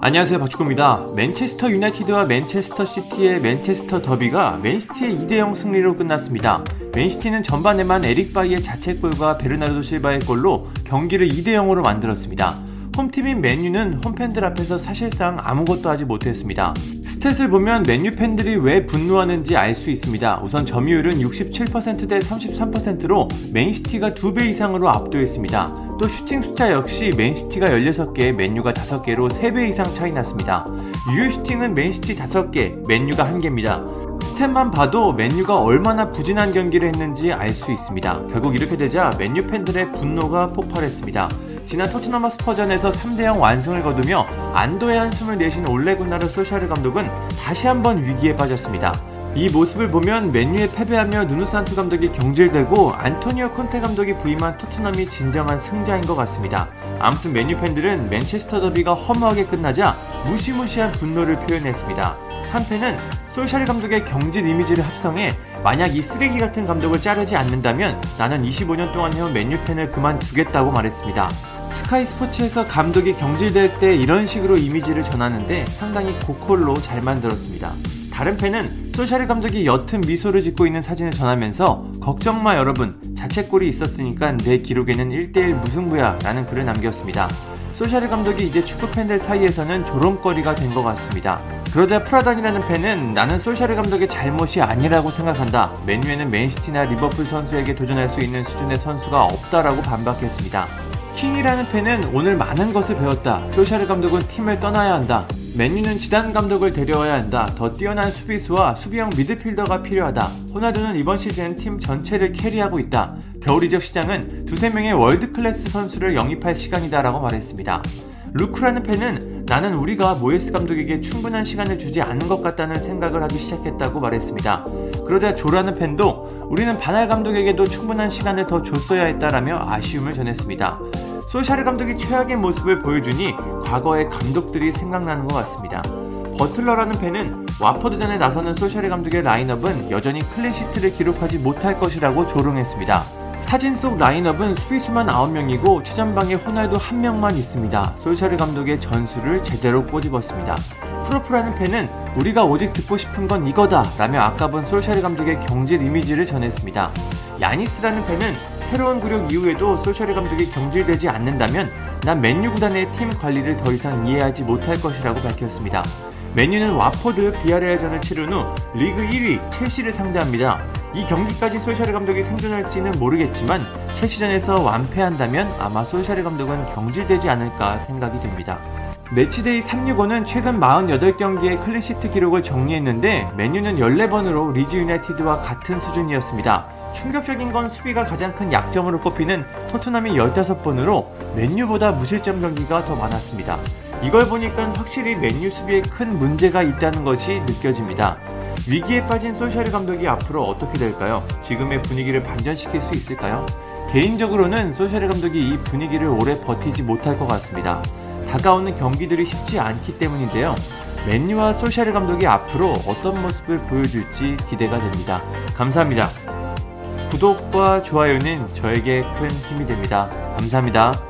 안녕하세요 박주호입니다. 맨체스터 유나이티드와 맨체스터 시티의 맨체스터 더비가 맨시티의 2대0 승리로 끝났습니다. 맨시티는 전반에만 에릭 바이의 자책골과 베르나르도 실바의 골로 경기를 2대0으로 만들었습니다. 홈팀인 맨유는 홈팬들 앞에서 사실상 아무것도 하지 못했습니다. stat을 보면 맨유 팬들이 왜 분노하는지 알 수 있습니다. 우선 점유율은 67%대 33%로 맨시티가 2배 이상으로 압도했습니다. 또 슈팅 숫자 역시 맨시티가 16개, 맨유가 5개로 3배 이상 차이 났습니다. 유효 슈팅은 맨시티 5개, 맨유가 1개입니다. stat만 봐도 맨유가 얼마나 부진한 경기를 했는지 알 수 있습니다. 결국 이렇게 되자 맨유 팬들의 분노가 폭발했습니다. 지난 토트넘 스퍼스전에서 3대0 완승을 거두며 안도의 한숨을 내쉰 올레 군나르 솔샤르 감독은 다시 한번 위기에 빠졌습니다. 이 모습을 보면 맨유에 패배하며 누누 산투 감독이 경질되고 안토니오 콘테 감독이 부임한 토트넘이 진정한 승자인 것 같습니다. 아무튼 맨유 팬들은 맨체스터 더비가 허무하게 끝나자 무시무시한 분노를 표현했습니다. 한편은 솔샤르 감독의 경질 이미지를 합성해 만약 이 쓰레기 같은 감독을 자르지 않는다면 나는 25년 동안 해온 맨유 팬을 그만두겠다고 말했습니다. 스카이 스포츠에서 감독이 경질될 때 이런 식으로 이미지를 전하는데 상당히 고퀄로 잘 만들었습니다. 다른 팬은 소샤르 감독이 옅은 미소를 짓고 있는 사진을 전하면서 걱정마 여러분 자책골이 있었으니까 내 기록에는 1대1 무승부야 라는 글을 남겼습니다. 솔샤르 감독이 이제 축구 팬들 사이에서는 조롱거리가 된 것 같습니다. 그러자 프라단이라는 팬은 나는 솔샤르 감독의 잘못이 아니라고 생각한다. 맨유에는 맨시티나 리버풀 선수에게 도전할 수 있는 수준의 선수가 없다라고 반박했습니다. 킹이라는 팬은 오늘 많은 것을 배웠다. 솔샤르 감독은 팀을 떠나야 한다. 맨유는 지단 감독을 데려와야 한다. 더 뛰어난 수비수와 수비형 미드필더가 필요하다. 호날두는 이번 시즌 팀 전체를 carry하고 있다. 겨울 이적 시장은 두세 명의 world class 선수를 영입할 시간이다라고 말했습니다. 루크라는 팬은 나는 우리가 모예스 감독에게 충분한 시간을 주지 않은 것 같다는 생각을 하기 시작했다고 말했습니다. 그러자 조라는 팬도 우리는 반 할 감독에게도 충분한 시간을 더 줬어야 했다라며 아쉬움을 전했습니다. 솔샤르 감독이 최악의 모습을 보여주니 과거의 감독들이 생각나는 것 같습니다. 버틀러라는 팬은 왓포드전에 나서는 솔샤르 감독의 라인업은 여전히 clean sheet를 기록하지 못할 것이라고 조롱했습니다. 사진 속 라인업은 수비수만 9명이고 최전방에 호날두 1명만 있습니다. 솔샤르 감독의 전술을 제대로 꼬집었습니다. 프로프라는 팬은 우리가 오직 듣고 싶은 건 이거다 라며 아까 본 솔샤르 감독의 경질 이미지를 전했습니다. 야니스라는 팬은 새로운 굴욕 이후에도 솔샤르 감독이 경질되지 않는다면 난 맨유 구단의 팀 관리를 더 이상 이해하지 못할 것이라고 밝혔습니다. 맨유는 왓포드 비아레알전을 치른 후 리그 1위 첼시를 상대합니다. 이 경기까지 솔샤르 감독이 생존할지는 모르겠지만 첼시전에서 완패한다면 아마 솔샤르 감독은 경질되지 않을까 생각이 듭니다. 매치데이 365는 최근 48경기의 clean sheet 기록을 정리했는데 맨유는 14번으로 리즈 유나이티드와 같은 수준이었습니다. 충격적인 건 수비가 가장 큰 약점으로 꼽히는 토트넘이 15번으로 맨유보다 무실점 경기가 더 많았습니다. 이걸 보니까 확실히 맨유 수비에 큰 문제가 있다는 것이 느껴집니다. 위기에 빠진 솔샤르 감독이 앞으로 어떻게 될까요? 지금의 분위기를 반전시킬 수 있을까요? 개인적으로는 솔샤르 감독이 이 분위기를 오래 버티지 못할 것 같습니다. 다가오는 경기들이 쉽지 않기 때문인데요. 맨유와 솔샤르 감독이 앞으로 어떤 모습을 보여줄지 기대가 됩니다. 감사합니다. 구독과 좋아요는 저에게 큰 힘이 됩니다. 감사합니다.